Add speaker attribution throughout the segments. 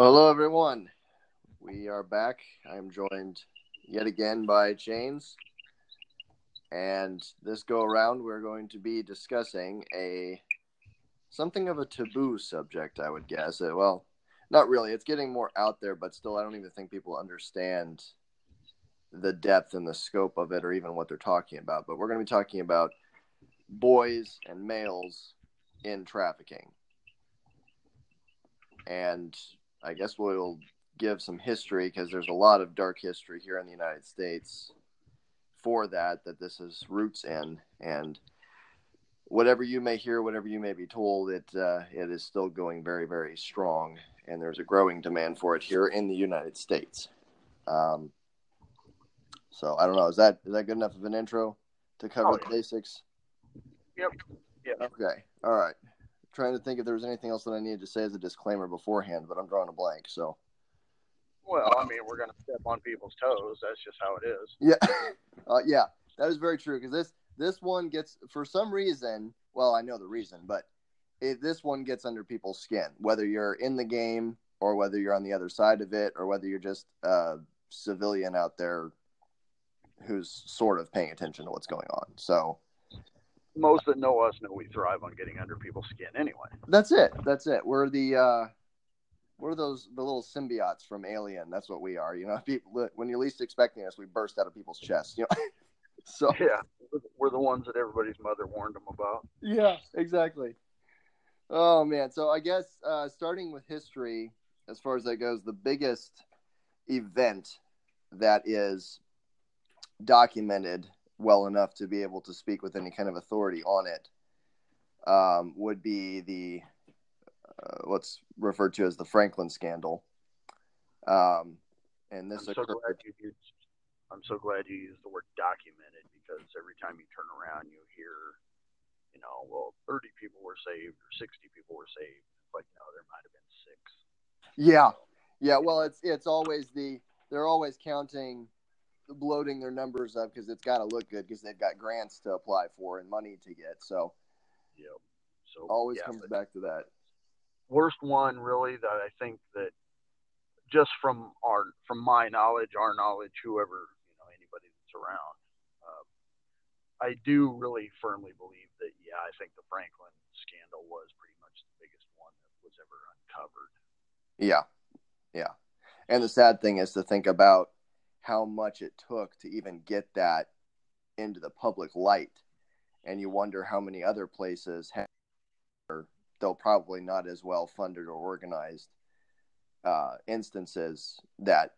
Speaker 1: Hello, everyone. We are back. I'm joined yet again by Chains. And this go around, we're going to be discussing a something of a taboo subject, I would guess. Uh, Well, not really. It's getting more out there, but still, I don't even think people understand the depth and the scope of it or even what they're talking about. But we're going to be talking about boys and males in trafficking. And I guess we'll give some history because there's a lot of dark history here in the United States for that that this is roots in and whatever you may hear whatever you may be told it uh, it is still going very very strong and there's a growing demand for it here in the United States um, so I don't know is that is that good enough of an intro to cover
Speaker 2: Oh,
Speaker 1: the
Speaker 2: yeah.
Speaker 1: basics
Speaker 2: Yep. Yep.
Speaker 1: okay all right trying to think if there was anything else that I needed to say as a disclaimer beforehand but I'm drawing a blank so
Speaker 2: Well, I mean, we're going to step on people's toes. That's just how it is.
Speaker 1: Yeah, uh, yeah, that is very true. Because this this one gets for some reason. Well, I know the reason, but it, this one gets under people's skin. Whether you're in the game or whether you're on the other side of it, or whether you're just a civilian out there who's sort of paying attention to what's going on. So
Speaker 2: Most that know us know we thrive on getting under people's skin anyway.
Speaker 1: that's it. That's it. We're the uh, we're those the little symbiotes from Alien. That's what we are. You know, people when you're least expecting us, we burst out of people's chests. You know, so
Speaker 2: Yeah. We're the ones that everybody's mother warned them about.
Speaker 1: Yeah, exactly. Oh man, so I guess uh, starting with history, as far as that goes, the biggest event that is documented well enough to be able to speak with any kind of authority on it um, would be the uh, what's referred to as the Franklin scandal. Um, and this
Speaker 2: I'm so
Speaker 1: occurred-
Speaker 2: glad you used. I'm so glad you used the word documented because every time you turn around, you hear, you know, well, 30 people were saved or 60 people were saved. It's like, no, there might have been six.
Speaker 1: Yeah, yeah. Well, it's it's always the they're always counting, bloating their numbers up because it's got to look good because they've got grants to apply for and money to get. So
Speaker 2: Yep. So
Speaker 1: always
Speaker 2: yeah,
Speaker 1: comes back to that.
Speaker 2: worst one really that I think that just from our from my knowledge, our knowledge, whoever you know anybody that's around, uh, I do really firmly believe that yeah, I think the Franklin scandal was pretty much the biggest one that was ever uncovered.
Speaker 1: Yeah, yeah. And the sad thing is to think about how much it took to even get that into the public light, and you wonder how many other places have, though probably not as well funded or organized, uh, instances that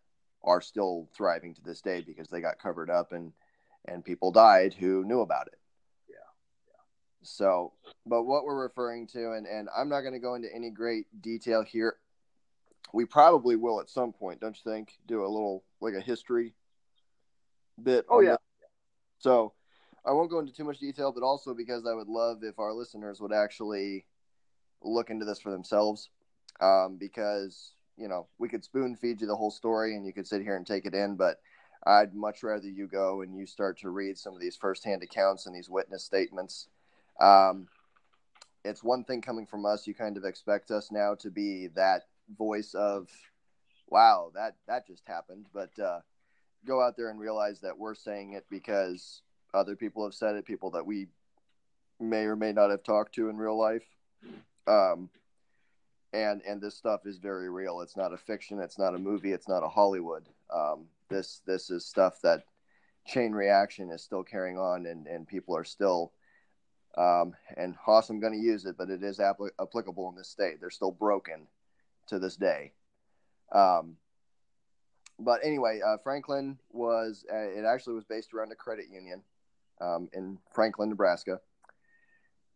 Speaker 1: are still thriving to this day because they got covered up and and people died who knew about it.
Speaker 2: Yeah,
Speaker 1: So, but what we're referring to, and and I'm not going to go into any great detail here. We probably will at some point, don't you think? Do a little like a history bit.
Speaker 2: Oh yeah,
Speaker 1: this. So I won't go into too much detail, but also because I would love if our listeners would actually look into this for themselves. Um, because, you know, we could spoon feed you the whole story and you could sit here and take it in, but I'd much rather you go and you start to read some of these firsthand accounts and these witness statements. Um, it's one thing coming from us. You kind of expect us now to be that voice of, wow, that, that just happened. But, uh, go out there and realize that we're saying it because other people have said it, people that we may or may not have talked to in real life. Um, and and this stuff is very real. It's not a fiction. It's not a movie. It's not a Hollywood. Um, this this is stuff that chain reaction is still carrying on, and and people are still. Um, and Haas, I'm going to use it, but it is appli applicable in this state. They're still broken to this day. Um, but anyway, uh, Franklin was uh, it actually was based around a credit union um, in Franklin, Nebraska.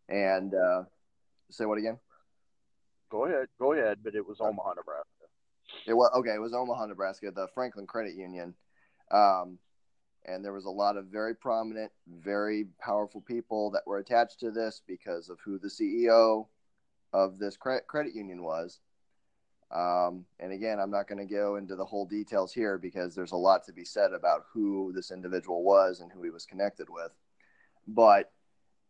Speaker 1: And uh, say what again?
Speaker 2: go ahead, go ahead. But it was Omaha, Nebraska.
Speaker 1: It was okay. It was Omaha, Nebraska, the Franklin Credit Union, um, and there was a lot of very prominent, very powerful people that were attached to this because of who the CEO of this credit credit union was. Um, and again, I'm not going to go into the whole details here because there's a lot to be said about who this individual was and who he was connected with. But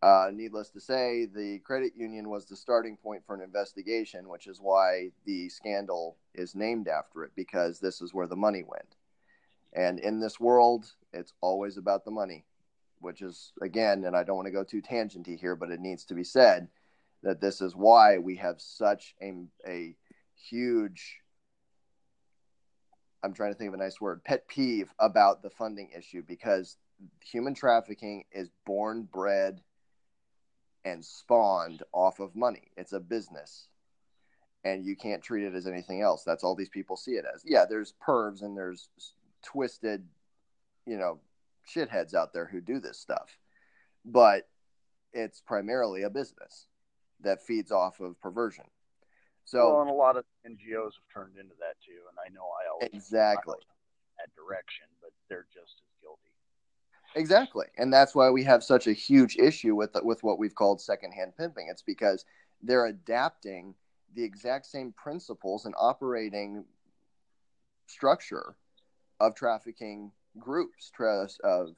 Speaker 1: Uh, needless to say, the credit union was the starting point for an investigation, which is why the scandal is named after it, because this is where the money went. And in this world, it's always about the money, which is, again, and I don't want to go too tangenty here, but it needs to be said that this is why we have such a, a huge I'm trying to think of a nice word, pet peeve about the funding issue because human trafficking is born, bred, and spawned off of money. It's a business. And you can't treat it as anything else. That's all these people see it as. Yeah, there's pervs and there's twisted, you know, shitheads out there who do this stuff. But it's primarily a business that feeds off of perversion. So
Speaker 2: well, and a lot of NGOs have turned into that too, and I know I always
Speaker 1: exactly
Speaker 2: that direction, but they're just as guilty.
Speaker 1: Exactly, and that's why we have such a huge issue with with what we've called secondhand pimping. It's because they're adapting the exact same principles and operating structure of trafficking groups trust of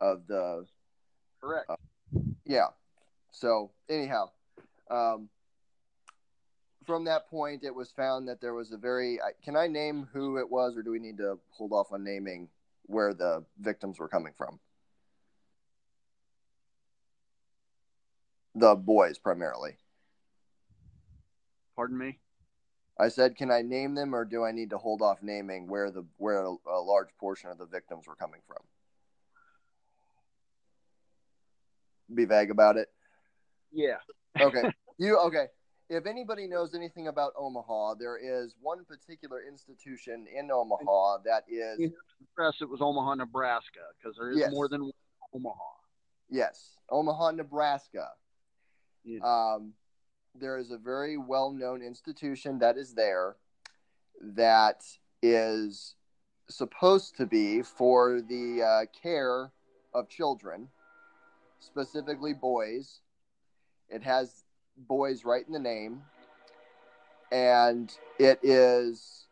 Speaker 1: of the
Speaker 2: correct. Uh,
Speaker 1: yeah. So anyhow, um, from that point, it was found that there was a very. Can I name who it was, or do we need to hold off on naming where the victims were coming from? The boys, primarily.
Speaker 2: Pardon me.
Speaker 1: I said, can I name them, or do I need to hold off naming where the where a, a large portion of the victims were coming from? Be vague about it.
Speaker 2: Yeah.
Speaker 1: okay. You okay? If anybody knows anything about Omaha, there is one particular institution in Omaha that is.
Speaker 2: Press it was Omaha, Nebraska, because there is yes. more than one Omaha.
Speaker 1: Yes, Omaha, Nebraska. Yeah. Um, there is a very well-known institution that is there that is supposed to be for the uh, care of children, specifically boys. It has boys right in the name, and it is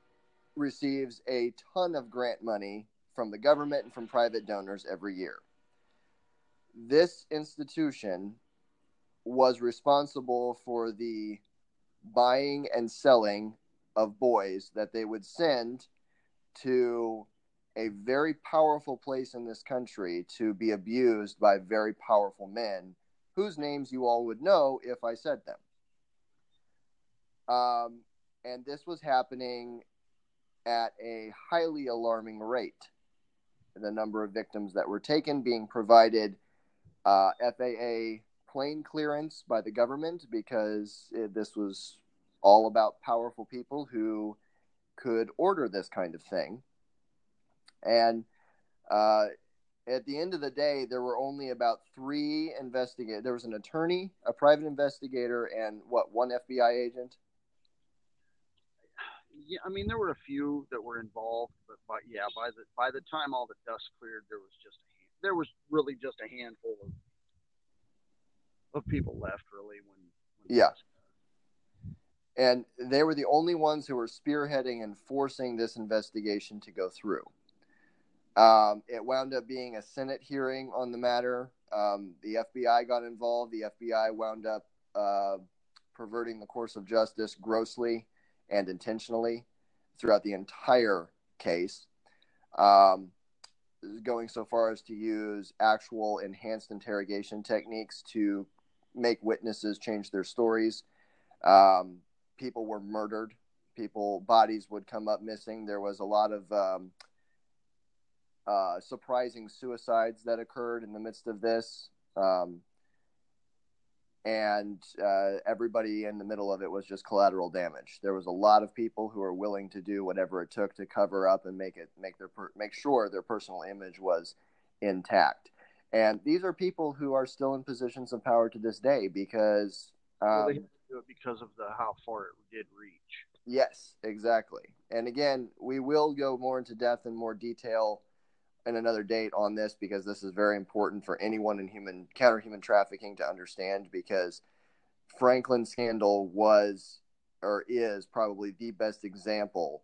Speaker 1: receives a ton of grant money from the government and from private donors every year. This institution was responsible for the buying and selling of boys that they would send to a very powerful place in this country to be abused by very powerful men whose names you all would know if I said them. Um, and this was happening at a highly alarming rate. The number of victims that were taken being provided uh, FAA plane clearance by the government because it, this was all about powerful people who could order this kind of thing. And uh, at the end of the day, there were only about three investigators. There was an attorney, a private investigator, and what one FBI agent.
Speaker 2: Yeah, I mean there were a few that were involved, but by, yeah, by the by the time all the dust cleared, there was just a there was really just a handful of of people left, really. When,
Speaker 1: when yeah, and they were the only ones who were spearheading and forcing this investigation to go through. Um, it wound up being a Senate hearing on the matter. Um, the FBI got involved. The FBI wound up uh, perverting the course of justice grossly and intentionally throughout the entire case, um, going so far as to use actual enhanced interrogation techniques to make witnesses change their stories. Um, people were murdered. People bodies would come up missing. There was a lot of um, uh, surprising suicides that occurred in the midst of this. Um, and uh, everybody in the middle of it was just collateral damage. There was a lot of people who were willing to do whatever it took to cover up and make it make their per- make sure their personal image was intact. And these are people who are still in positions of power to this day because um, well, they
Speaker 2: do it because of the how far it did reach.
Speaker 1: Yes, exactly. And again, we will go more into depth and more detail in another date on this because this is very important for anyone in human counter human trafficking to understand because Franklin scandal was or is probably the best example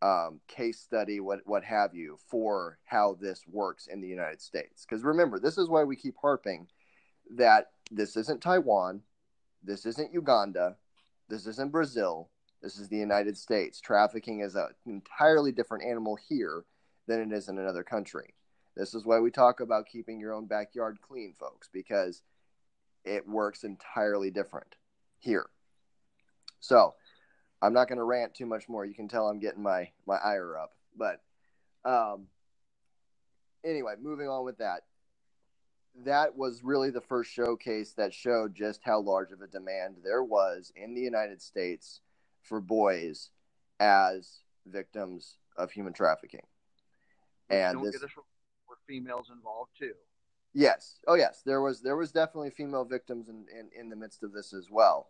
Speaker 1: um, case study what what have you for how this works in the United States because remember this is why we keep harping that this isn't Taiwan, this isn't Uganda, this isn't Brazil, this is the United States. Trafficking is an entirely different animal here than it is in another country. This is why we talk about keeping your own backyard clean, folks, because it works entirely different here. So, I'm not going to rant too much more. You can tell I'm getting my my ire up, but um, anyway, moving on with that. That was really the first showcase that showed just how large of a demand there was in the United States for boys as victims of human trafficking.
Speaker 2: And Don't this, get us were females involved too.
Speaker 1: Yes. Oh, yes. There was there was definitely female victims in, in, in the midst of this as well.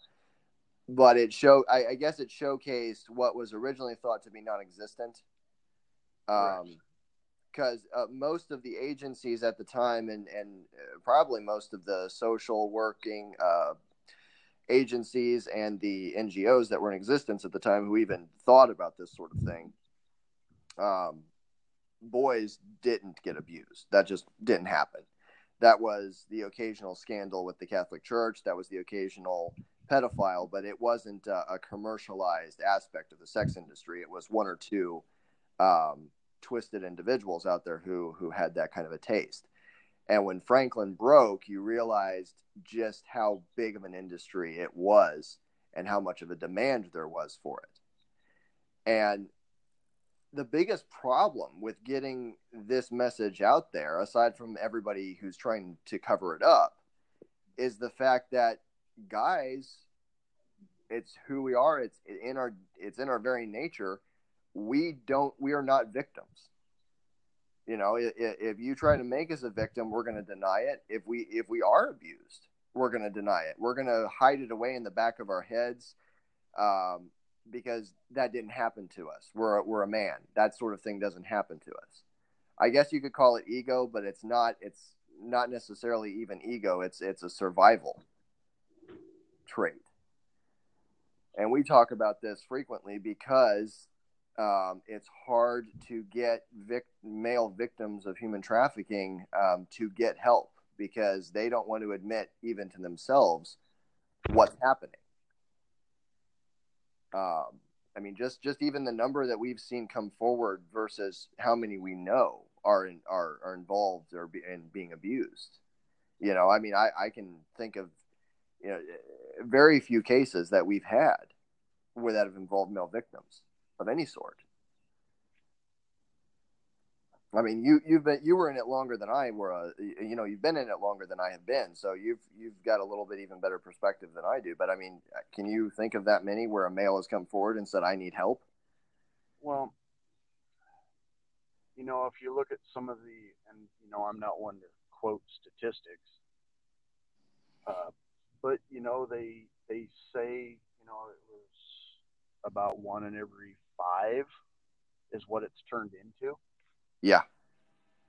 Speaker 1: But it showed. I, I guess it showcased what was originally thought to be non-existent. Um, because uh, most of the agencies at the time, and and uh, probably most of the social working uh, agencies and the NGOs that were in existence at the time, who even thought about this sort of thing, um, boys didn't get abused. That just didn't happen. That was the occasional scandal with the Catholic Church. That was the occasional pedophile, but it wasn't a, commercialized aspect of the sex industry. It was one or two um, twisted individuals out there who who had that kind of a taste. And when Franklin broke, you realized just how big of an industry it was and how much of a demand there was for it. And the biggest problem with getting this message out there, aside from everybody who's trying to cover it up, is the fact that guys, it's who we are. It's in our it's in our very nature. We don't we are not victims. You know, if, if you try to make us a victim, we're going to deny it. If we if we are abused, we're going to deny it. We're going to hide it away in the back of our heads. Um, because that didn't happen to us. We're a, we're a man. That sort of thing doesn't happen to us. I guess you could call it ego, but it's not. It's not necessarily even ego. It's it's a survival trait. And we talk about this frequently because um, it's hard to get vic- male victims of human trafficking um, to get help because they don't want to admit even to themselves what's happening. Um, I mean, just just even the number that we've seen come forward versus how many we know are in, are are involved or be, in being abused. You know, I mean, I I can think of you know very few cases that we've had where that have involved male victims of any sort. I mean, you you've been you were in it longer than I were. Uh, you know, you've been in it longer than I have been, so you've you've got a little bit even better perspective than I do. But I mean, can you think of that many where a male has come forward and said, "I need help"?
Speaker 2: Well, you know, if you look at some of the, and you know, I'm not one to quote statistics, uh, but you know, they they say, you know, it was about one in every five is what it's turned into.
Speaker 1: Yeah.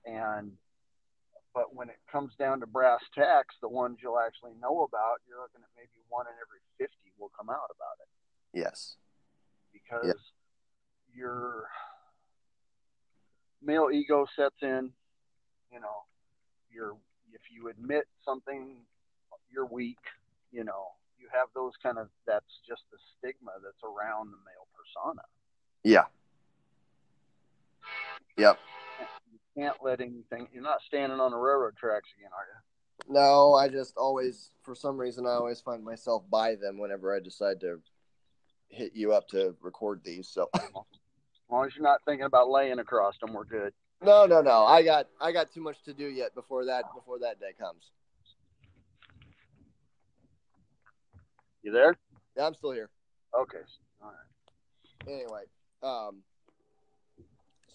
Speaker 2: And but when it comes down to brass tacks, the ones you'll actually know about, you're looking at maybe one in every 50 will come out about it.
Speaker 1: Yes.
Speaker 2: Because yep. your male ego sets in, you know, you're if you admit something you're weak, you know, you have those kind of that's just the stigma that's around the male persona.
Speaker 1: Yeah. Yep
Speaker 2: can't let anything. You're not standing on the railroad tracks again, are you?
Speaker 1: No, I just always, for some reason, I always find myself by them whenever I decide to hit you up to record these. So, as
Speaker 2: long as you're not thinking about laying across them, we're good.
Speaker 1: No, no, no. I got, I got too much to do yet before that, before that day comes.
Speaker 2: You there?
Speaker 1: Yeah, I'm still here.
Speaker 2: Okay. All right.
Speaker 1: Anyway, um,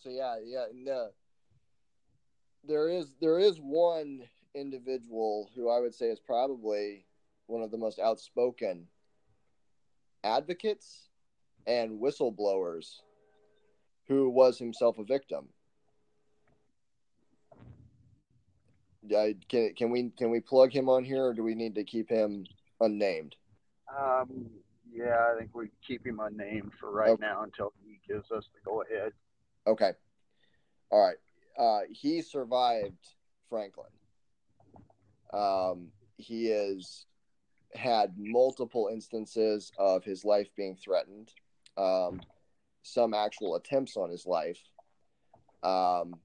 Speaker 1: so yeah, yeah, no there is there is one individual who I would say is probably one of the most outspoken advocates and whistleblowers who was himself a victim. I, can can we can we plug him on here, or do we need to keep him unnamed?
Speaker 2: Um, yeah, I think we keep him unnamed for right okay. now until he gives us the go ahead.
Speaker 1: Okay. All right uh, he survived Franklin. Um, he has had multiple instances of his life being threatened, um, some actual attempts on his life. Um,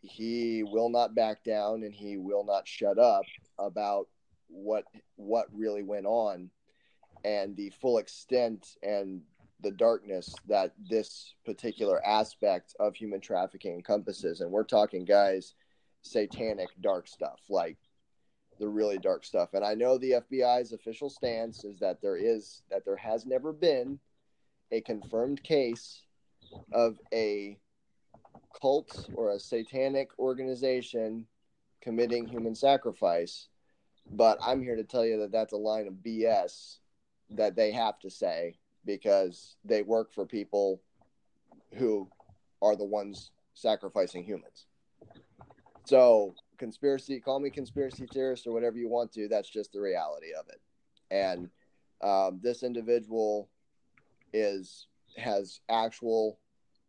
Speaker 1: he will not back down and he will not shut up about what what really went on and the full extent and the darkness that this particular aspect of human trafficking encompasses. And we're talking guys satanic dark stuff like the really dark stuff. And i know the fbi's official stance is that there is that there has never been a confirmed case of a cult or a satanic organization committing human sacrifice. But i'm here to tell you that that's a line of bs that they have to say because they work for people who are the ones sacrificing humans. So, conspiracy, call me conspiracy theorist or whatever you want to, that's just the reality of it. And um, this individual is has actual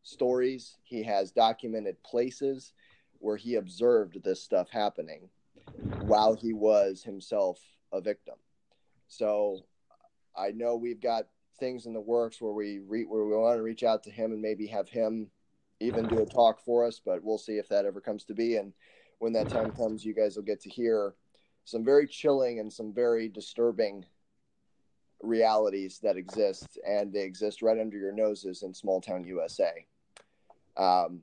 Speaker 1: stories. He has documented places where he observed this stuff happening while he was himself a victim. So I know we've got things in the works where we re- where we want to reach out to him and maybe have him even do a talk for us, but we'll see if that ever comes to be. And when that time comes, you guys will get to hear some very chilling and some very disturbing realities that exist, and they exist right under your noses in small town USA. Um,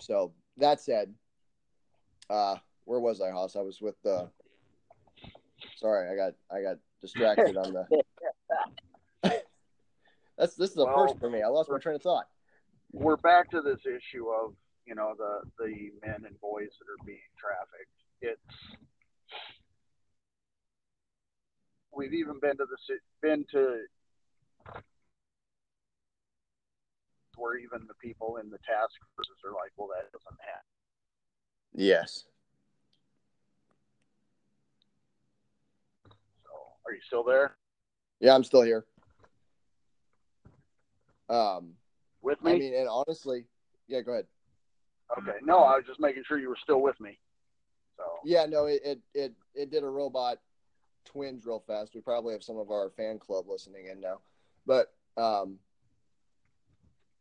Speaker 1: so that said, uh, where was I, Hoss? I was with the. Sorry, I got I got distracted on the. That's this is a well, first for me. I lost my train of thought.
Speaker 2: We're back to this issue of you know the the men and boys that are being trafficked. It's we've even been to the been to where even the people in the task forces are like, well, that doesn't happen.
Speaker 1: Yes.
Speaker 2: So, are you still there?
Speaker 1: Yeah, I'm still here. Um,
Speaker 2: with me?
Speaker 1: I mean, and honestly, yeah, go ahead.
Speaker 2: Okay, no, I was just making sure you were still with me. So
Speaker 1: yeah, no, it it it, it did a robot twinge real fast. We probably have some of our fan club listening in now, but um,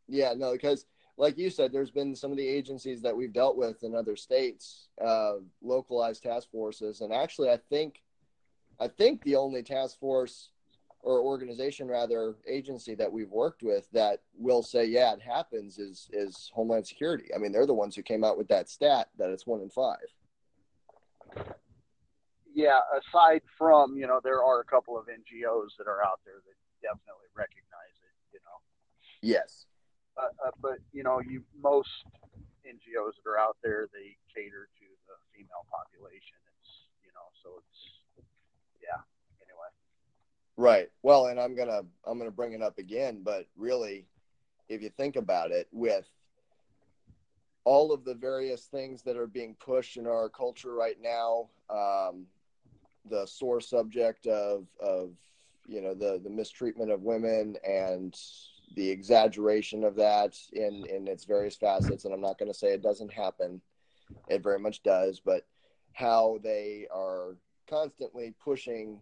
Speaker 1: yeah, no, because like you said, there's been some of the agencies that we've dealt with in other states, uh, localized task forces, and actually, I think, I think the only task force or organization rather agency that we've worked with that will say yeah it happens is is homeland security. I mean they're the ones who came out with that stat that it's one in five.
Speaker 2: Yeah aside from you know there are a couple of ngos that are out there that definitely recognize it you know.
Speaker 1: Yes.
Speaker 2: Uh, uh, but you know you most ngos that are out there they cater to the female population. It's you know so it's yeah
Speaker 1: Right. Well, and I'm gonna I'm gonna bring it up again, but really, if you think about it, with all of the various things that are being pushed in our culture right now, um, the sore subject of of you know the the mistreatment of women and the exaggeration of that in in its various facets, and I'm not going to say it doesn't happen, it very much does, but how they are constantly pushing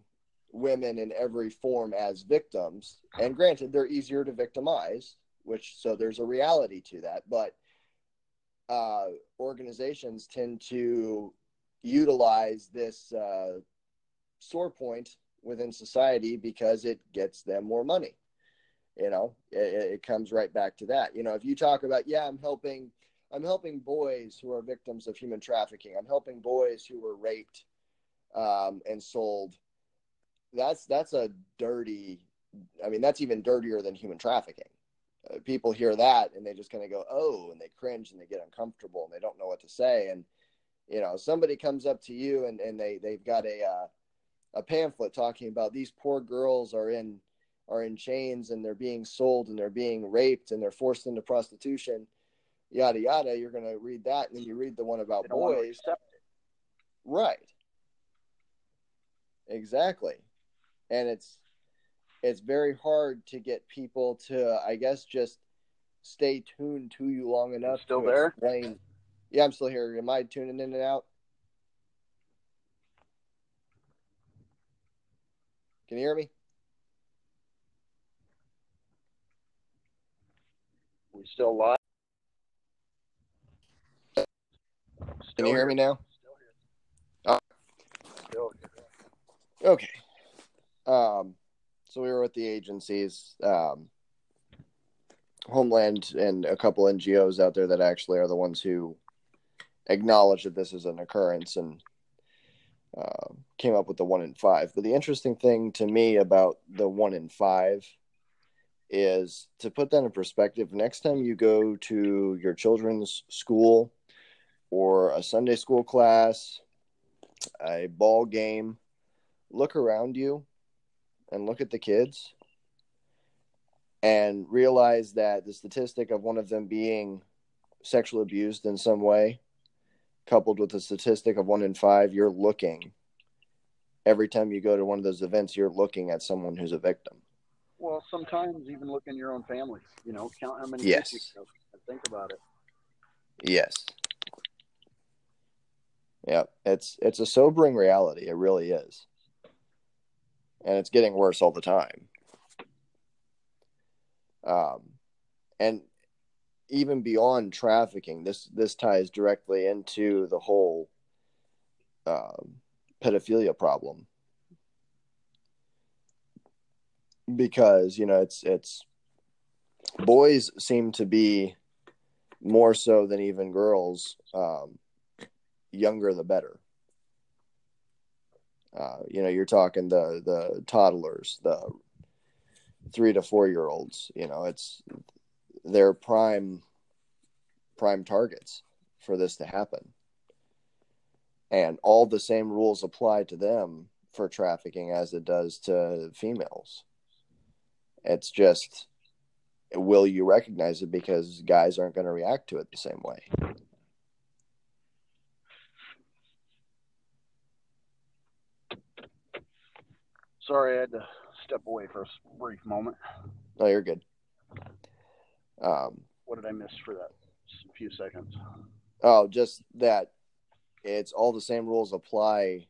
Speaker 1: women in every form as victims. And granted, they're easier to victimize, which so there's a reality to that. But uh, organizations tend to utilize this uh, sore point within society because it gets them more money. You know, it, it comes right back to that. You know, if you talk about, yeah, I'm helping, I'm helping boys who are victims of human trafficking. I'm helping boys who were raped um, and sold that's that's a dirty i mean that's even dirtier than human trafficking. Uh, people hear that and they just kind of go oh and they cringe and they get uncomfortable and they don't know what to say. And you know somebody comes up to you and, and they they've got a uh, a pamphlet talking about these poor girls are in are in chains and they're being sold and they're being raped and they're forced into prostitution yada yada. You're going to read that and then you read the one about boys. right. Exactly and it's it's very hard to get people to i guess just stay tuned to you long enough
Speaker 2: still there
Speaker 1: explain. yeah i'm still here am i tuning in and out Can you hear me?
Speaker 2: We still live?
Speaker 1: Can you hear me now?
Speaker 2: Still here. Oh. Still here.
Speaker 1: Okay. Um, so we were with the agencies, um, Homeland, and a couple NGOs out there that actually are the ones who acknowledge that this is an occurrence and uh, came up with the one in five. But the interesting thing to me about the one in five is to put that in perspective. Next time you go to your children's school or a Sunday school class, a ball game, look around you and look at the kids and realize that the statistic of one of them being sexually abused in some way, coupled with the statistic of one in five, you're looking every time you go to one of those events, you're looking at someone who's a victim.
Speaker 2: Well, sometimes even look in your own family. You know, count how many
Speaker 1: Yes.
Speaker 2: kids you and think about it.
Speaker 1: Yes. Yep. It's it's a sobering reality. It really is. And it's getting worse all the time. Um and even beyond trafficking, this this ties directly into the whole um, pedophilia problem. Because, you know, it's it's boys seem to be more so than even girls um, younger the better uh, you know you're talking the the toddlers the three to four year olds you know it's they're prime prime targets for this to happen. And all the same rules apply to them for trafficking as it does to females. It's just will you recognize it because guys aren't going to react to it the same way
Speaker 2: Sorry, I had to step away for a brief moment.
Speaker 1: no you're good um,
Speaker 2: What did I miss for that few seconds?
Speaker 1: oh just that it's all the same rules apply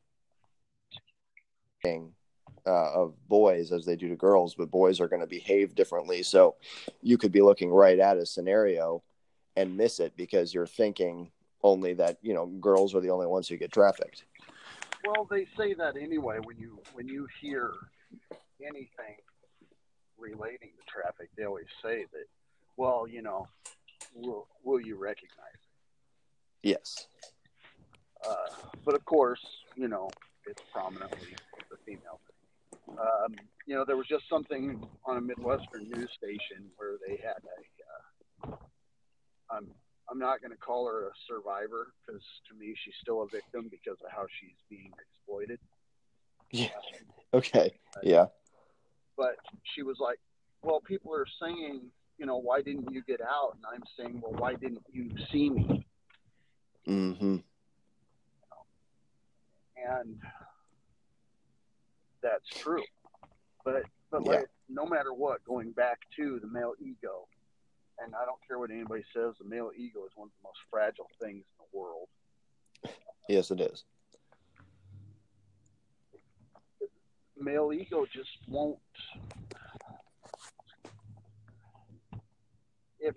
Speaker 1: uh, of boys as they do to girls but boys are going to behave differently so you could be looking right at a scenario and miss it because you're thinking only that you know girls are the only ones who get trafficked
Speaker 2: Well, they say that anyway when you when you hear anything relating to traffic. They always say that. Well, you know, will will you recognize? It?
Speaker 1: Yes
Speaker 2: Uh, but of course, you know, it's prominently the female. Um, you know, there was just something on a Midwestern news station where they had a. Uh, I'm I'm not going to call her a survivor because to me she's still a victim because of how she's being exploited.
Speaker 1: yeah okay yeah
Speaker 2: But she was like, "Well, people are saying, you know, why didn't you get out?" And I'm saying, "Well, why didn't you see me?"
Speaker 1: Mm hmm
Speaker 2: and that's true. But but
Speaker 1: Yeah.
Speaker 2: like no matter what, going back to the male ego, and I don't care what anybody says, the male ego is one of the most fragile things in the world.
Speaker 1: yes it is
Speaker 2: Male ego just won't. If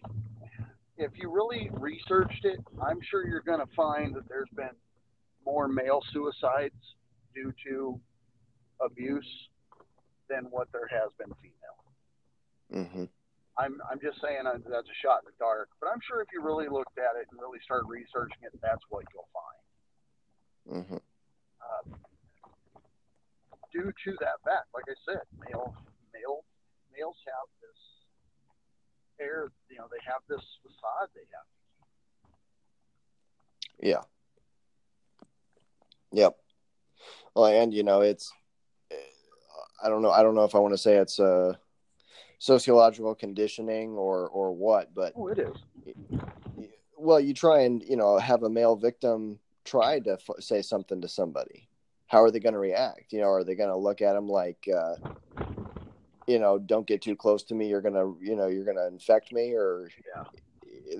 Speaker 2: if you really researched it, I'm sure you're going to find that there's been more male suicides due to abuse than what there has been female.
Speaker 1: hmm
Speaker 2: I'm I'm just saying uh, that's a shot in the dark, but I'm sure if you really looked at it and really started researching it, that's what you'll find.
Speaker 1: Mm-hmm.
Speaker 2: Um, due to that fact, like I said, male male males have this air, you know, they have this facade they have.
Speaker 1: Yeah. Yep. Well, and you know, it's I don't know. I don't know if I want to say it's a sociological conditioning or or what, but
Speaker 2: Oh, it is.
Speaker 1: well, you try and you know have a male victim try to f- say something to somebody. How are they going to react? You know, are they going to look at him like, uh, you know, don't get too close to me. You're gonna, you know, you're gonna infect me, or
Speaker 2: Yeah.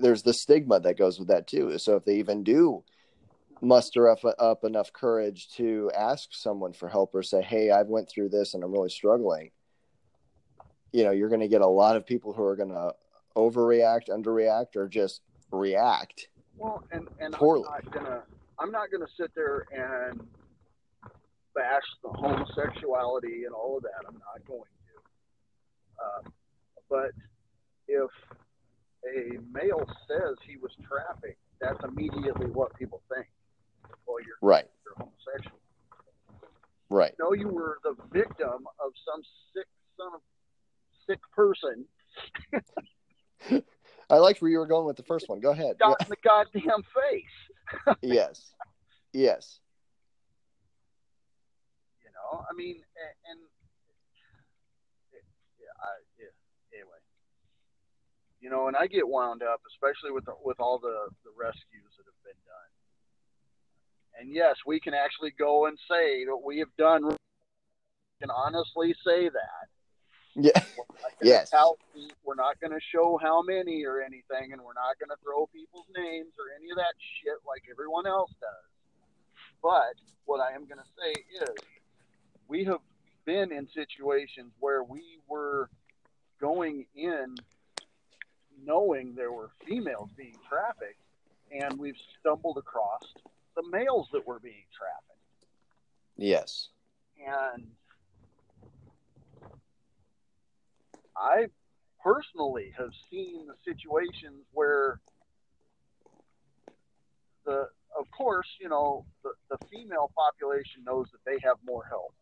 Speaker 1: there's the stigma that goes with that too. So if they even do muster up, up enough courage to ask someone for help or say, "Hey, I've went through this and I'm really struggling." You know, you're going to get a lot of people who are going to overreact, underreact, or just react.
Speaker 2: Well, and and
Speaker 1: Poorly.
Speaker 2: I'm not gonna I'm not gonna sit there and bash the homosexuality and all of that. I'm not going to. Uh, but if a male says he was trafficked, that's immediately what people think. Well, you're,
Speaker 1: Right,
Speaker 2: you're homosexual.
Speaker 1: right.
Speaker 2: No, you were the victim of some sick son of sick person
Speaker 1: I liked where you were going with the first one. Go ahead.
Speaker 2: got in the goddamn face.
Speaker 1: yes, yes,
Speaker 2: You know, I mean, and, and yeah, I, yeah. Anyway, you know, and I get wound up, especially with the, with all the the rescues that have been done. And yes, we can actually go and say that we have done. We can honestly say that.
Speaker 1: Yeah,
Speaker 2: We're not gonna
Speaker 1: Yes.
Speaker 2: tout- we're not going to show how many or anything, and we're not going to throw people's names or any of that shit like everyone else does. But what I am going to say is, we have been in situations where we were going in knowing there were females being trafficked, and we've stumbled across the males that were being trafficked.
Speaker 1: yes,
Speaker 2: And I personally have seen the situations where the, of course, you know, the, the female population knows that they have more help.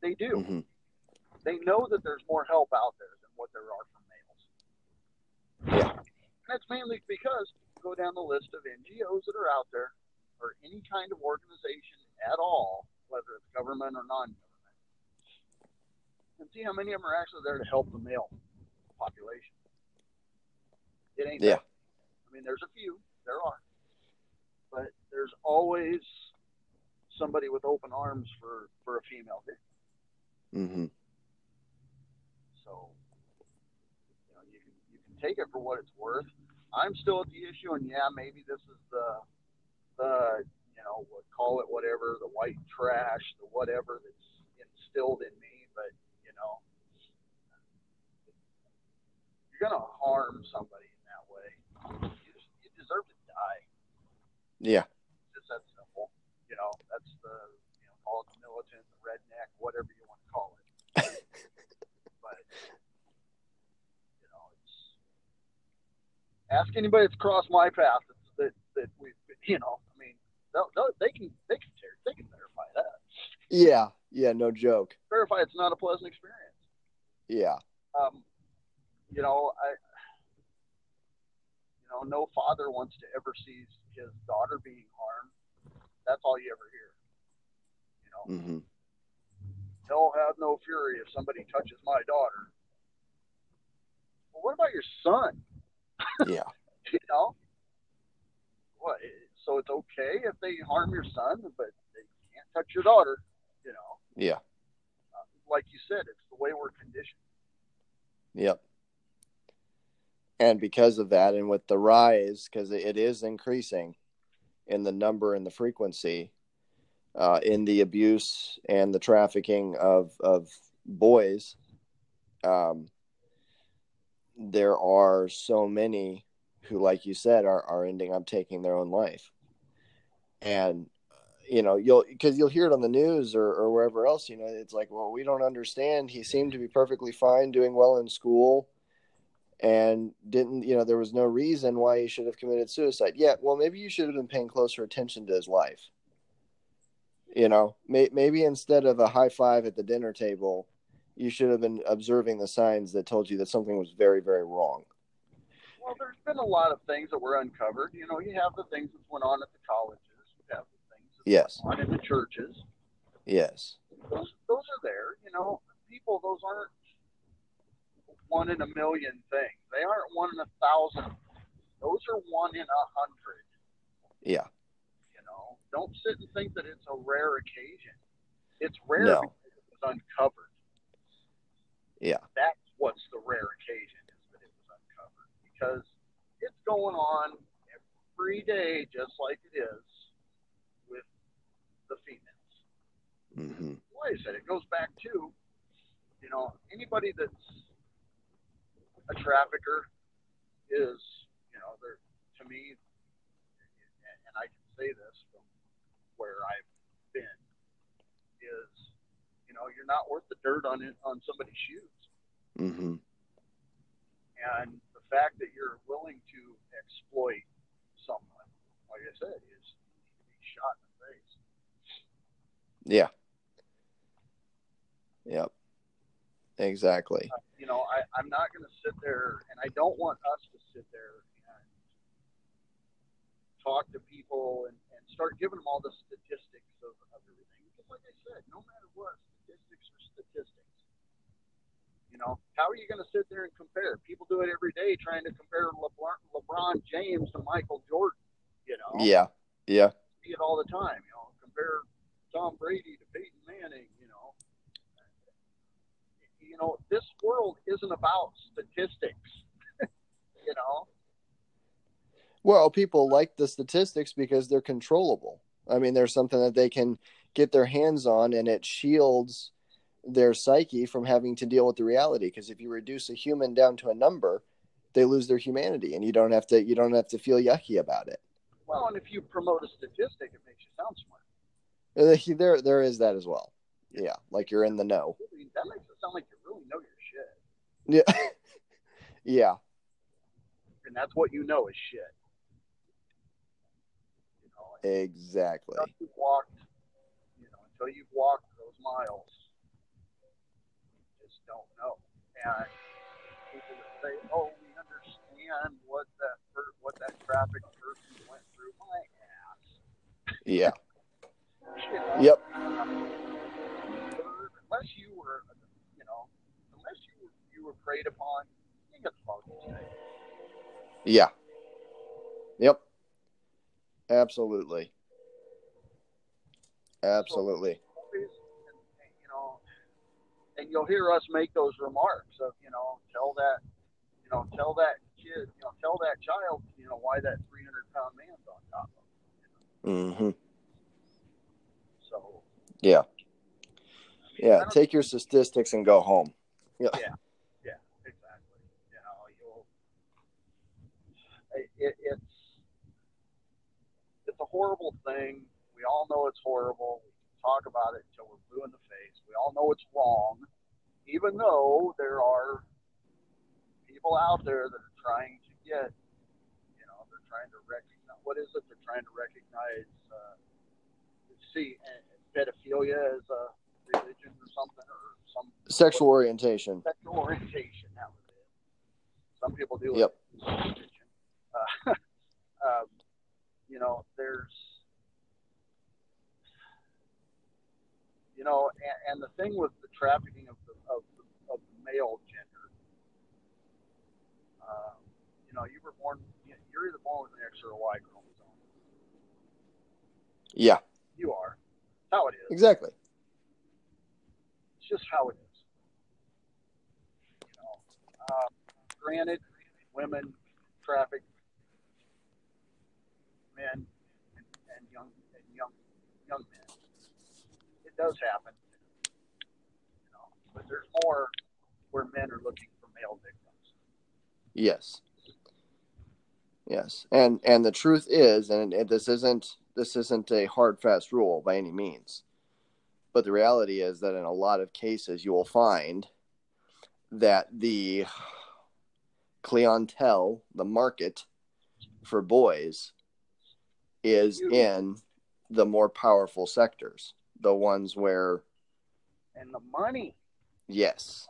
Speaker 2: They do.
Speaker 1: hmm
Speaker 2: They know that there's more help out there than what there are for males.
Speaker 1: Yeah.
Speaker 2: And that's mainly because go down the list of NGOs that are out there or any kind of organization at all, whether it's government or non-government, and see how many of them are actually there to help the male population. It ain't
Speaker 1: Yeah.
Speaker 2: that. I mean, there's a few, there are, but there's always somebody with open arms for for a female victim.
Speaker 1: hmm
Speaker 2: So, you know, you can you can take it for what it's worth. I'm still at the issue, and yeah, maybe this is the the you know call it whatever the white trash, the whatever that's instilled in me. But know, you're gonna harm somebody in that way. You, just, you deserve to die.
Speaker 1: Yeah,
Speaker 2: Just that simple. You know, that's the you know call it the militant, the redneck, whatever you want to call it. but you know, it's ask anybody that's crossed my path that that, that we you know. I mean, they'll, they'll, they can they can they can verify that.
Speaker 1: yeah, yeah. No joke.
Speaker 2: Verify it's not a pleasant experience.
Speaker 1: Yeah,
Speaker 2: Um, you know, I you know, no father wants to ever see his daughter being harmed. That's all you ever hear. You know,
Speaker 1: hmm
Speaker 2: hell have no fury if somebody touches my daughter. Well, what about your son?
Speaker 1: yeah,
Speaker 2: You know, what? So it's okay if they harm your son, but they can't touch your daughter. You know,
Speaker 1: yeah.
Speaker 2: Like you said, it's the way we're conditioned.
Speaker 1: Yep. And because of that, and with the rise, because it is increasing in the number and the frequency, uh, in the abuse and the trafficking of of boys, um, there are so many who, like you said, are are ending up taking their own life, and you know you'll because you'll hear it on the news or, or wherever else you know it's like well we don't understand he seemed mm-hmm. to be perfectly fine doing well in school and didn't you know there was no reason why he should have committed suicide yeah well maybe you should have been paying closer attention to his life you know may, maybe instead of a high five at the dinner table you should have been observing the signs that told you that something was very very wrong
Speaker 2: Well, there's been a lot of things that were uncovered. You know, you have the things that went on at the colleges. You have the things that
Speaker 1: yes
Speaker 2: went on in the churches.
Speaker 1: yes
Speaker 2: Those those are there. You know, people. Those aren't one in a million things. They aren't one in a thousand. Those are one in a hundred.
Speaker 1: yeah
Speaker 2: You know, don't sit and think that it's a rare occasion. It's rare
Speaker 1: No.
Speaker 2: because it was uncovered.
Speaker 1: Yeah.
Speaker 2: That's what's the rare occasion is that it was uncovered because it's going on every day, just like it is the females.
Speaker 1: Mm-hmm.
Speaker 2: Like I said, it goes back to, you know, anybody that's a trafficker is, you know, they're to me, and, I can say this from where I've been, is, you know, you're not worth the dirt on it on somebody's shoes.
Speaker 1: Mm-hmm.
Speaker 2: And the fact that you're willing to exploit someone, like I said, is to be shot in.
Speaker 1: Yeah. Yep. Exactly.
Speaker 2: Uh, you know, I, I'm not going to sit there, and I don't want us to sit there and talk to people and, and start giving them all the statistics of, of everything. Because, like I said, no matter what, statistics are statistics. You know, how are you going to sit there and compare? People do it every day, trying to compare LeBron, LeBron James to Michael Jordan. You know,
Speaker 1: Yeah. Yeah.
Speaker 2: see it all the time. You know, compare Tom Brady to Peyton Manning. You know, you know, this world isn't about statistics. you know,
Speaker 1: Well, people like the statistics because they're controllable. I mean, there's something that they can get their hands on, and it shields their psyche from having to deal with the reality. Because if you reduce a human down to a number, they lose their humanity, and you don't have to you don't have to feel yucky about it.
Speaker 2: well, and if you promote a statistic, it makes you sound smart.
Speaker 1: Uh, There, there is that as well. Yeah, like you're in the know.
Speaker 2: That makes it sound like you really know your shit,
Speaker 1: Yeah, yeah,
Speaker 2: and that's what you know is shit. You know,
Speaker 1: exactly.
Speaker 2: until you've walked, you know, until you've walked those miles, you just don't know. And people that say, "Oh, we understand what that what that traffic person went through," my ass.
Speaker 1: Yeah.
Speaker 2: You
Speaker 1: Yep.
Speaker 2: Unless you were, you know, unless you were, you were preyed upon, you got the fuck.
Speaker 1: Yeah. Yep. Absolutely. Absolutely.
Speaker 2: and, you know, and you'll hear us make those remarks of, you know, tell that, you know, tell that kid, you know, tell that child, you know, why that 300 pound man's on top of him.
Speaker 1: hmm
Speaker 2: So,
Speaker 1: Yeah.
Speaker 2: I I
Speaker 1: Yeah. Take your statistics and go home. Yeah.
Speaker 2: yeah, exactly. You know, you'll, it, it, it's, it's a horrible thing. We all know it's horrible. We can talk about it until we're blue in the face. We all know it's wrong, even though there are people out there that are trying to get, you know, they're trying to recognize, what is it? They're trying to recognize, uh, see, uh, pedophilia as a religion or something, or some
Speaker 1: Sexual orientation.
Speaker 2: sexual orientation. That was it. Some people do
Speaker 1: Yep.
Speaker 2: Uh, um, you know, there's, you know, and, and the thing with the trafficking of the of, the- of the male gender, uh, you know, you were born, you're either born with an X or a Y chromosome.
Speaker 1: Yeah.
Speaker 2: You are. How it is.
Speaker 1: Exactly.
Speaker 2: It's just how it is. You know, uh, granted, women traffic men and, and young and young young men. It does happen, you know, but there's more where men are looking for male victims.
Speaker 1: Yes. Yes. And and the truth is, and this isn't this isn't a hard fast rule by any means, but the reality is that in a lot of cases you will find that the clientele, the market for boys, is in the more powerful sectors, the ones where
Speaker 2: And the money,
Speaker 1: yes,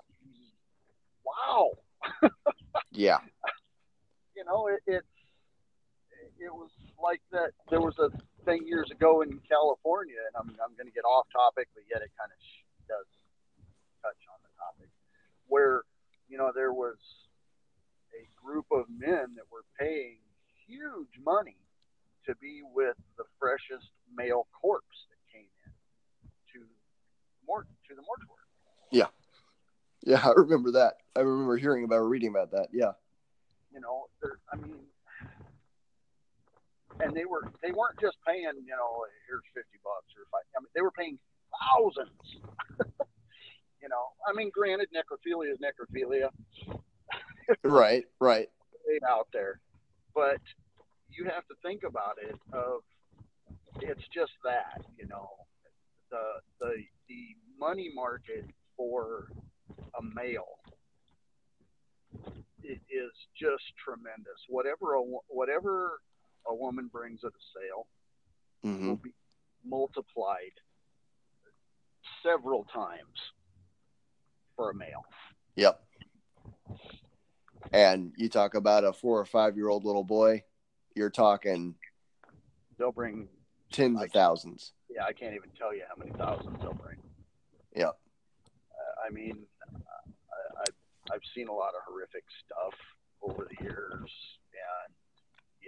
Speaker 2: wow,
Speaker 1: yeah,
Speaker 2: you know, it, it it was like that. There was a thing years ago in California, and I'm I'm going to get off topic, but yet it kind of does touch on the topic, where you know there was a group of men that were paying huge money to be with the freshest male corpse that came in to mort to the mortuary.
Speaker 1: yeah. Yeah, I remember that. I remember hearing about, or reading about that. Yeah,
Speaker 2: You know, there, I mean, and they were they weren't just paying you know here's fifty bucks or five. I mean they were paying thousands. you know, I mean, granted, necrophilia is necrophilia.
Speaker 1: right, right.
Speaker 2: Out there, but you have to think about it. Of it's just that you know, the the the money market for a male it is just tremendous. Whatever a whatever a woman brings at a sale
Speaker 1: mm-hmm.
Speaker 2: will be multiplied several times for a male.
Speaker 1: Yep. And you talk about a four or five year old little boy, you're talking.
Speaker 2: They'll bring
Speaker 1: tens of thousands.
Speaker 2: Yeah, I can't even tell you how many thousands they'll bring.
Speaker 1: Yep.
Speaker 2: Uh, I mean, uh, I, I've seen a lot of horrific stuff over the years, and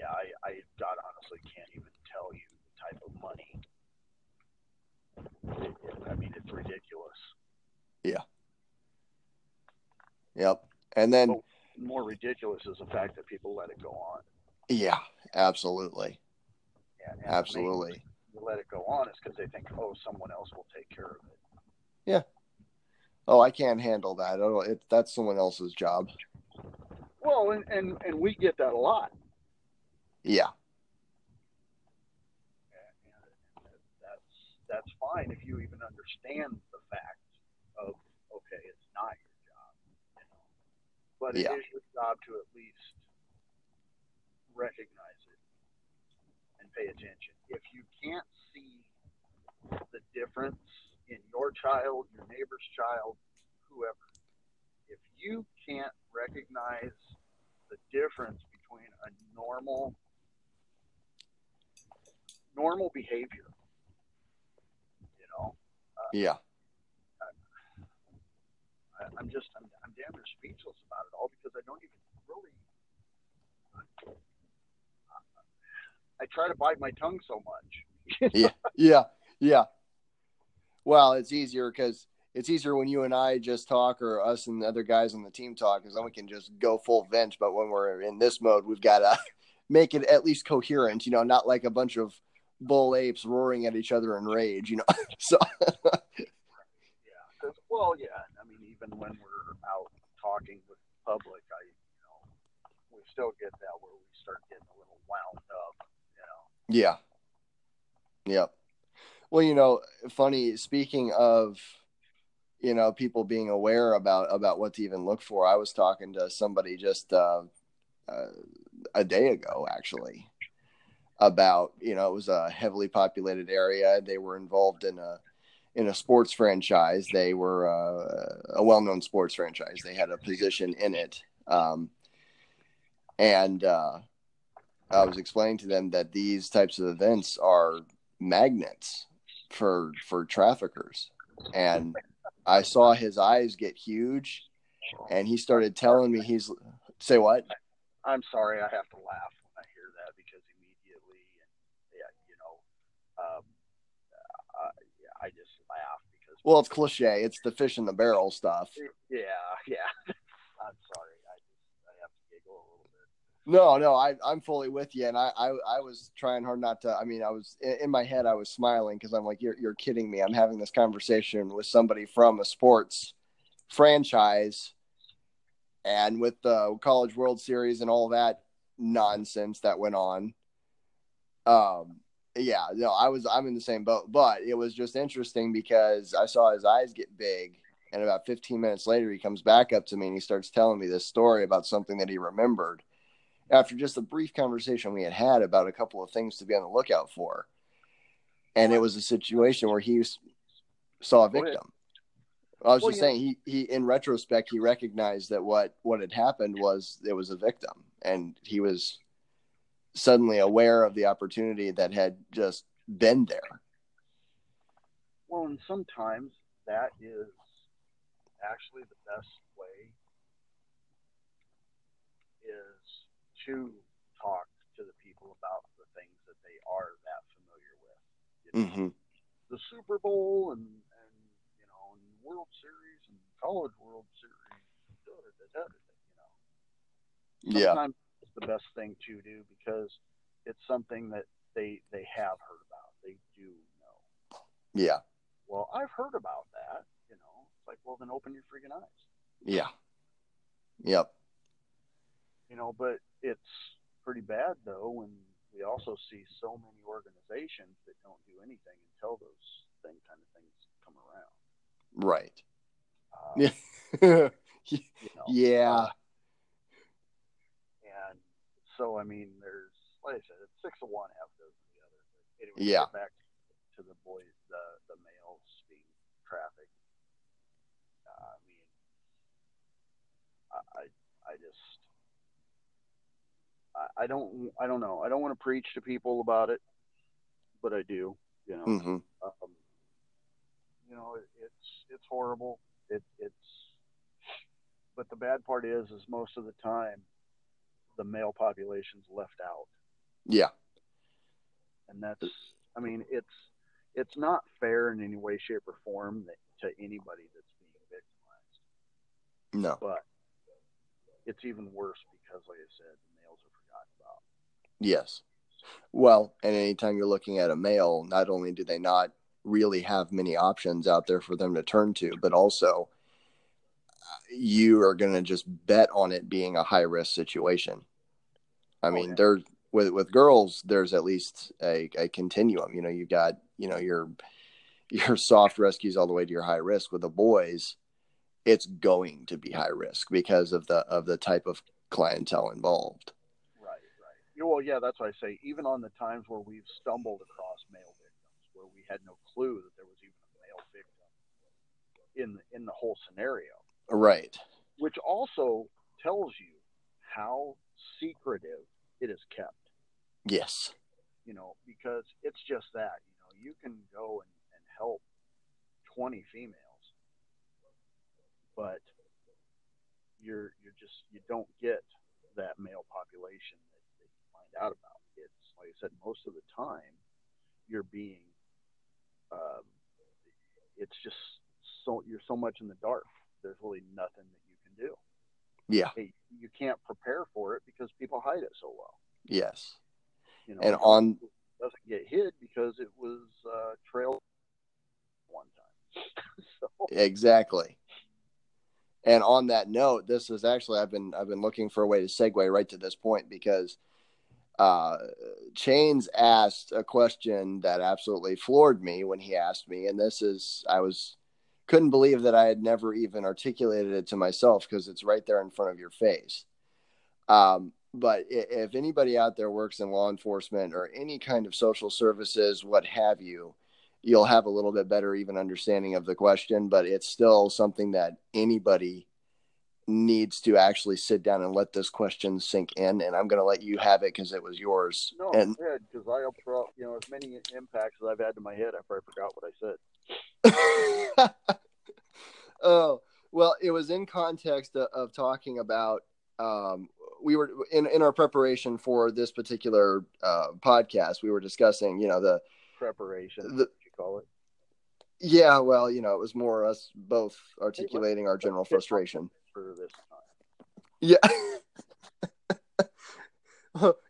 Speaker 2: yeah, I, I God honestly can't even tell you the type of money. It, it, I mean, it's ridiculous.
Speaker 1: Yeah. Yep. And then but
Speaker 2: more ridiculous is the fact that people let it go on.
Speaker 1: Yeah, absolutely.
Speaker 2: Yeah,
Speaker 1: absolutely.
Speaker 2: Let it go on is because they think, oh, someone else will take care of it.
Speaker 1: Yeah. Oh, I can't handle that. Oh, it, that's someone else's job.
Speaker 2: Well, and, and and we get that a lot.
Speaker 1: Yeah.
Speaker 2: That's that's fine if you even understand the fact of okay, it's not your job, you know. but it
Speaker 1: yeah.
Speaker 2: is your job to at least recognize it and pay attention. If you can't see the difference in your child, your neighbor's child, whoever, if you can't recognize the difference between a normal normal behavior, you know.
Speaker 1: Uh, yeah.
Speaker 2: I, I'm just I'm, I'm damn near speechless about it all because I don't even really. I try to bite my tongue so much.
Speaker 1: yeah, yeah, yeah. Well, it's easier because it's easier when you and I just talk, or us and the other guys on the team talk, because then we can just go full vent. But when we're in this mode, we've got to make it at least coherent. You know, not like a bunch of bull apes roaring at each other in rage. You know, so.
Speaker 2: yeah. Well, yeah. I mean, even when we're out talking with the public, I, you know, we still get that where we start getting a little wound up. You know.
Speaker 1: Yeah. Yep. Well, you know, funny. Speaking of, you know, people being aware about about what to even look for. I was talking to somebody just uh, uh, a day ago, actually, about you know it was a heavily populated area. They were involved in a in a sports franchise. They were uh, a well known sports franchise. They had a position in it, um, and uh, I was explaining to them that these types of events are magnets for for traffickers and i saw his eyes get huge and he started telling me he's say what
Speaker 2: i'm sorry i have to laugh when i hear that because immediately yeah you know um, I, just laugh because
Speaker 1: well it's cliche it's the fish in the barrel stuff
Speaker 2: yeah yeah i'm sorry I just I have to giggle a little bit.
Speaker 1: no, no, I, I'm fully with you, and I, I, I was trying hard not to. I mean, I was in my head, I was smiling because I'm like, you're, you're kidding me. I'm having this conversation with somebody from a sports franchise, and with the College World Series and all that nonsense that went on. Um, yeah, no, I was, I'm in the same boat, but it was just interesting because I saw his eyes get big, and about 15 minutes later, he comes back up to me and he starts telling me this story about something that he remembered after just a brief conversation we had had about a couple of things to be on the lookout for. And it was a situation where he saw a victim. I was well, just saying he, he in retrospect he recognized that what what had happened was it was a victim and he was suddenly aware of the opportunity that had just been there.
Speaker 2: Well, and sometimes that is actually the best way is to talk to the people about the things that they are that familiar with.
Speaker 1: You know, mm-hmm.
Speaker 2: The Super Bowl and, and you know and World Series and College World Series. Da, da, da, you know.
Speaker 1: Sometimes
Speaker 2: yeah. The best thing to do because it's something that they they have heard about. They do know.
Speaker 1: Yeah.
Speaker 2: Well, I've heard about that. You know, it's like, well, then open your freaking eyes.
Speaker 1: Yeah. Yep.
Speaker 2: You know, but it's pretty bad though when we also see so many organizations that don't do anything until those thing kind of things come around.
Speaker 1: Right.
Speaker 2: Uh,
Speaker 1: Yeah.
Speaker 2: you know,
Speaker 1: yeah.
Speaker 2: uh, so I mean, there's like I said, it's six of one, half dozen of the other. But anyway,
Speaker 1: Yeah.
Speaker 2: back to the boys, the the males being trafficked. Uh, I mean, I I, just. I- I don't. I don't know. I don't want to preach to people about it, but I do. You know.
Speaker 1: hmm
Speaker 2: Um, you know, it, it's it's horrible. It, it's but the bad part is, is most of the time, the male population's left out,
Speaker 1: Yeah.
Speaker 2: and that's. I mean, it's it's not fair in any way, shape, or form that, to anybody that's being victimized.
Speaker 1: No.
Speaker 2: But it's even worse because, like I said, the males are forgotten about.
Speaker 1: Yes. Well, and anytime you're looking at a male, not only do they not really have many options out there for them to turn to, but also uh, you are going to just bet on it being a high risk situation. I
Speaker 2: Oh,
Speaker 1: mean,
Speaker 2: yeah.
Speaker 1: there's with with girls, there's at least a, a continuum. You know, you've got you know your your soft rescues all the way to your high risk. With the boys, it's going to be high risk because of the of the type of clientele involved.
Speaker 2: Right, right. Well, yeah, that's why I say even on the times where we've stumbled across male victims, where we had no clue that there was even a male victim in the, in the whole scenario,
Speaker 1: Right.
Speaker 2: which also tells you how secretive it is kept.
Speaker 1: Yes.
Speaker 2: You know, because it's just that. You know, you can go and, and help twenty females, but you're you're just you don't get that male population that, that you find out about. It's like I said, most of the time you're being, um, it's just so you're so much in the dark. There's really nothing that you can do.
Speaker 1: Yeah.
Speaker 2: Hey, you can't prepare for it because people hide it so well.
Speaker 1: Yes.
Speaker 2: You know,
Speaker 1: And on
Speaker 2: doesn't get hid because it was uh, trailed one time. so
Speaker 1: exactly. And on that note, this is actually I've been I've been looking for a way to segue right to this point because uh, Chains asked a question that absolutely floored me when he asked me, and this is I was couldn't believe that I had never even articulated it to myself because it's right there in front of your face. Um, but if anybody out there works in law enforcement or any kind of social services, what have you, you'll have a little bit better even understanding of the question. But it's still something that anybody needs to actually sit down and let this question sink in. And I'm going to let you have it because it was yours.
Speaker 2: no,
Speaker 1: and
Speaker 2: because I throw you know as many impacts as I've had to my head, I probably forgot what I said.
Speaker 1: oh well it was in context of, of talking about um, we were in, in our preparation for this particular uh, podcast we were discussing you know the
Speaker 2: Preparation,
Speaker 1: The-
Speaker 2: you call it.
Speaker 1: yeah well you know it was more us both articulating our general frustration.
Speaker 2: for this time.
Speaker 1: yeah.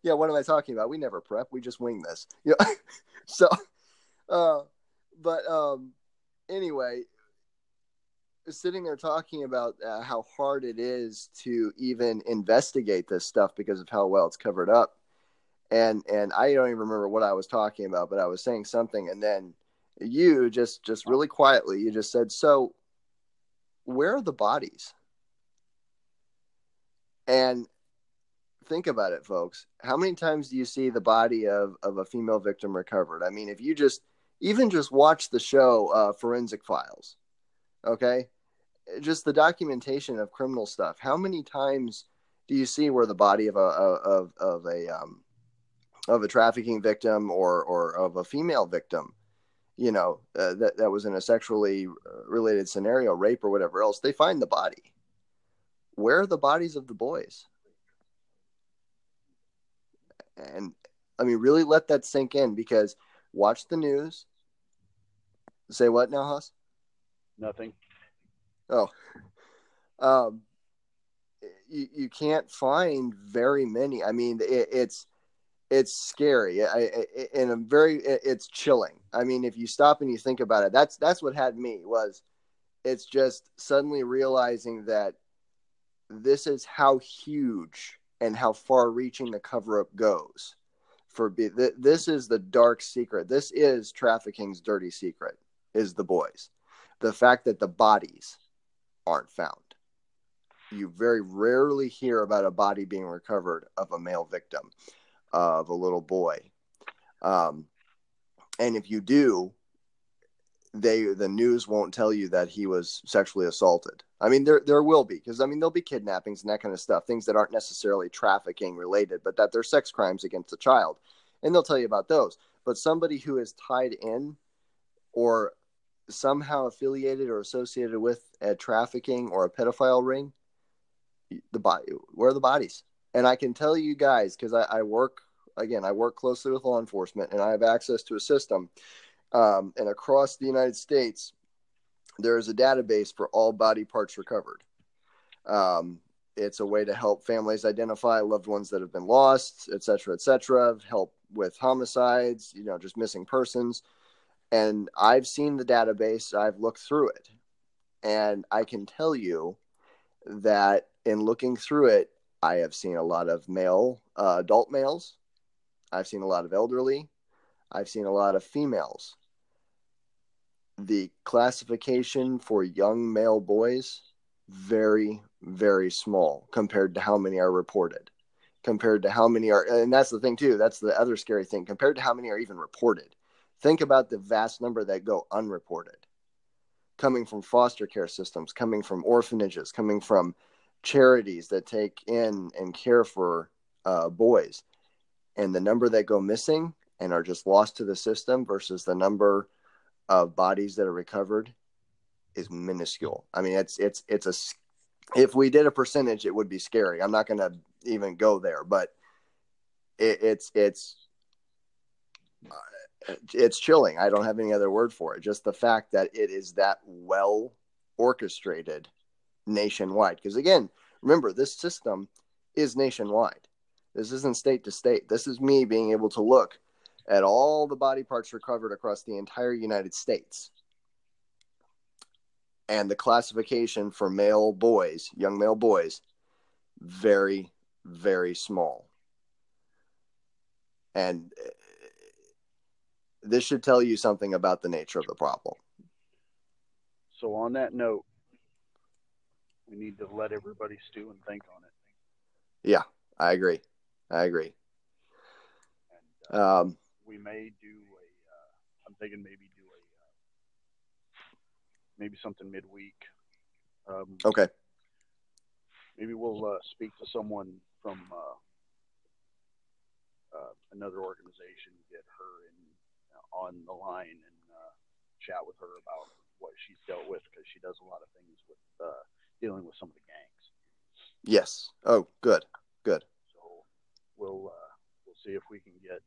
Speaker 1: Yeah what am i talking about? We never prep we just wing this. Yeah. So uh but um anyway sitting there talking about uh, how hard it is to even investigate this stuff because of how well it's covered up and and i don't even remember what i was talking about but i was saying something and then you just just really quietly you just said so where are the bodies and think about it, folks. How many times do you see the body of, of a female victim recovered? I mean, if you just even just watch the show uh, Forensic Files, okay, just the documentation of criminal stuff. How many times do you see where the body of a of of a um, of a trafficking victim or or of a female victim, you know, uh, that that was in a sexually uh, related scenario, rape or whatever else, they find the body. Where are the bodies of the boys? and I mean, really let that sink in because watch the news. Say what now, Haas?
Speaker 2: Nothing.
Speaker 1: Oh, um, you, you can't find very many. I mean, it, it's it's scary. I, I, and a very it's chilling. I mean, if you stop and you think about it, that's that's what had me was it's just suddenly realizing that this is how huge and how far reaching the cover up goes for be, th- this is the dark secret this is trafficking's dirty secret is the boys the fact that the bodies aren't found you very rarely hear about a body being recovered of a male victim of a little boy um, and if you do they the news won't tell you that he was sexually assaulted. I mean, there there will be because I mean there'll be kidnappings and that kind of stuff, things that aren't necessarily trafficking related, but that they're sex crimes against a child, and they'll tell you about those. But somebody who is tied in or somehow affiliated or associated with a trafficking or a pedophile ring, the body where are the bodies? And I can tell you guys because I, I work again, I work closely with law enforcement, and I have access to a system um, and across the United States, there is a database for all body parts recovered. Um, it's a way to help families identify loved ones that have been lost, et cetera, et cetera, help with homicides, you know, just missing persons. And I've seen the database, I've looked through it. And I can tell you that in looking through it, I have seen a lot of male, uh, adult males. I've seen a lot of elderly. I've seen a lot of females the classification for young male boys very very small compared to how many are reported compared to how many are and that's the thing too that's the other scary thing compared to how many are even reported think about the vast number that go unreported coming from foster care systems coming from orphanages coming from charities that take in and care for uh, boys and the number that go missing and are just lost to the system versus the number of bodies that are recovered is minuscule. I mean, it's it's it's a if we did a percentage, it would be scary. I'm not going to even go there, but it, it's it's uh, it's chilling. I don't have any other word for it. Just the fact that it is that well orchestrated nationwide. Because again, remember this system is nationwide. This isn't state to state. This is me being able to look at all the body parts recovered across the entire United States. And the classification for male boys, young male boys, very, very small. And this should tell you something about the nature of the problem.
Speaker 2: So, on that note, we need to let everybody stew and think on it.
Speaker 1: Yeah, I agree. I agree. And, uh, um,
Speaker 2: we may do a. Uh, I'm thinking maybe do a uh, maybe something midweek.
Speaker 1: Um, okay.
Speaker 2: Maybe we'll uh, speak to someone from uh, uh, another organization, get her in on the line, and chat with her about what she's dealt with because she does a lot of things with dealing with some of the gangs.
Speaker 1: Yes. Oh, good. Good.
Speaker 2: So we'll we'll see if we can get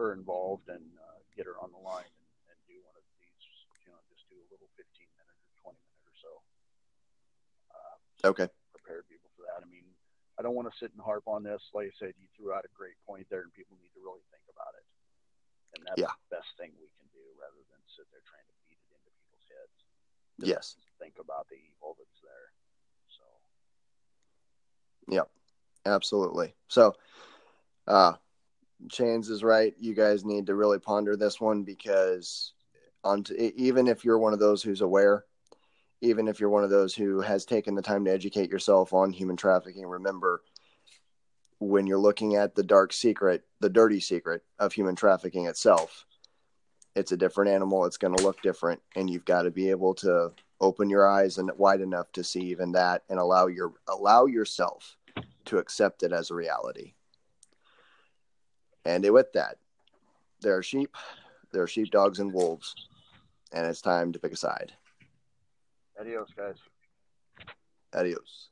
Speaker 2: her involved and uh, get her on the line and, and do one of these, you know, just do a little 15 minute or 20 minute or so.
Speaker 1: Uh, okay.
Speaker 2: Prepare people for that. I mean, I don't want to sit and harp on this. Like I said, you threw out a great point there, and people need to really think about it. And that's yeah. the best thing we can do rather than sit there trying to beat it into people's heads.
Speaker 1: Just
Speaker 2: yes. Think about the evil that's there. So.
Speaker 1: Yep. Absolutely. So, uh, Chains is right. You guys need to really ponder this one because, on t- even if you're one of those who's aware, even if you're one of those who has taken the time to educate yourself on human trafficking, remember when you're looking at the dark secret, the dirty secret of human trafficking itself, it's a different animal. It's going to look different, and you've got to be able to open your eyes and wide enough to see even that, and allow your allow yourself to accept it as a reality. And with that, there are sheep, there are sheepdogs and wolves, and it's time to pick a side.
Speaker 2: Adios, guys.
Speaker 1: Adios.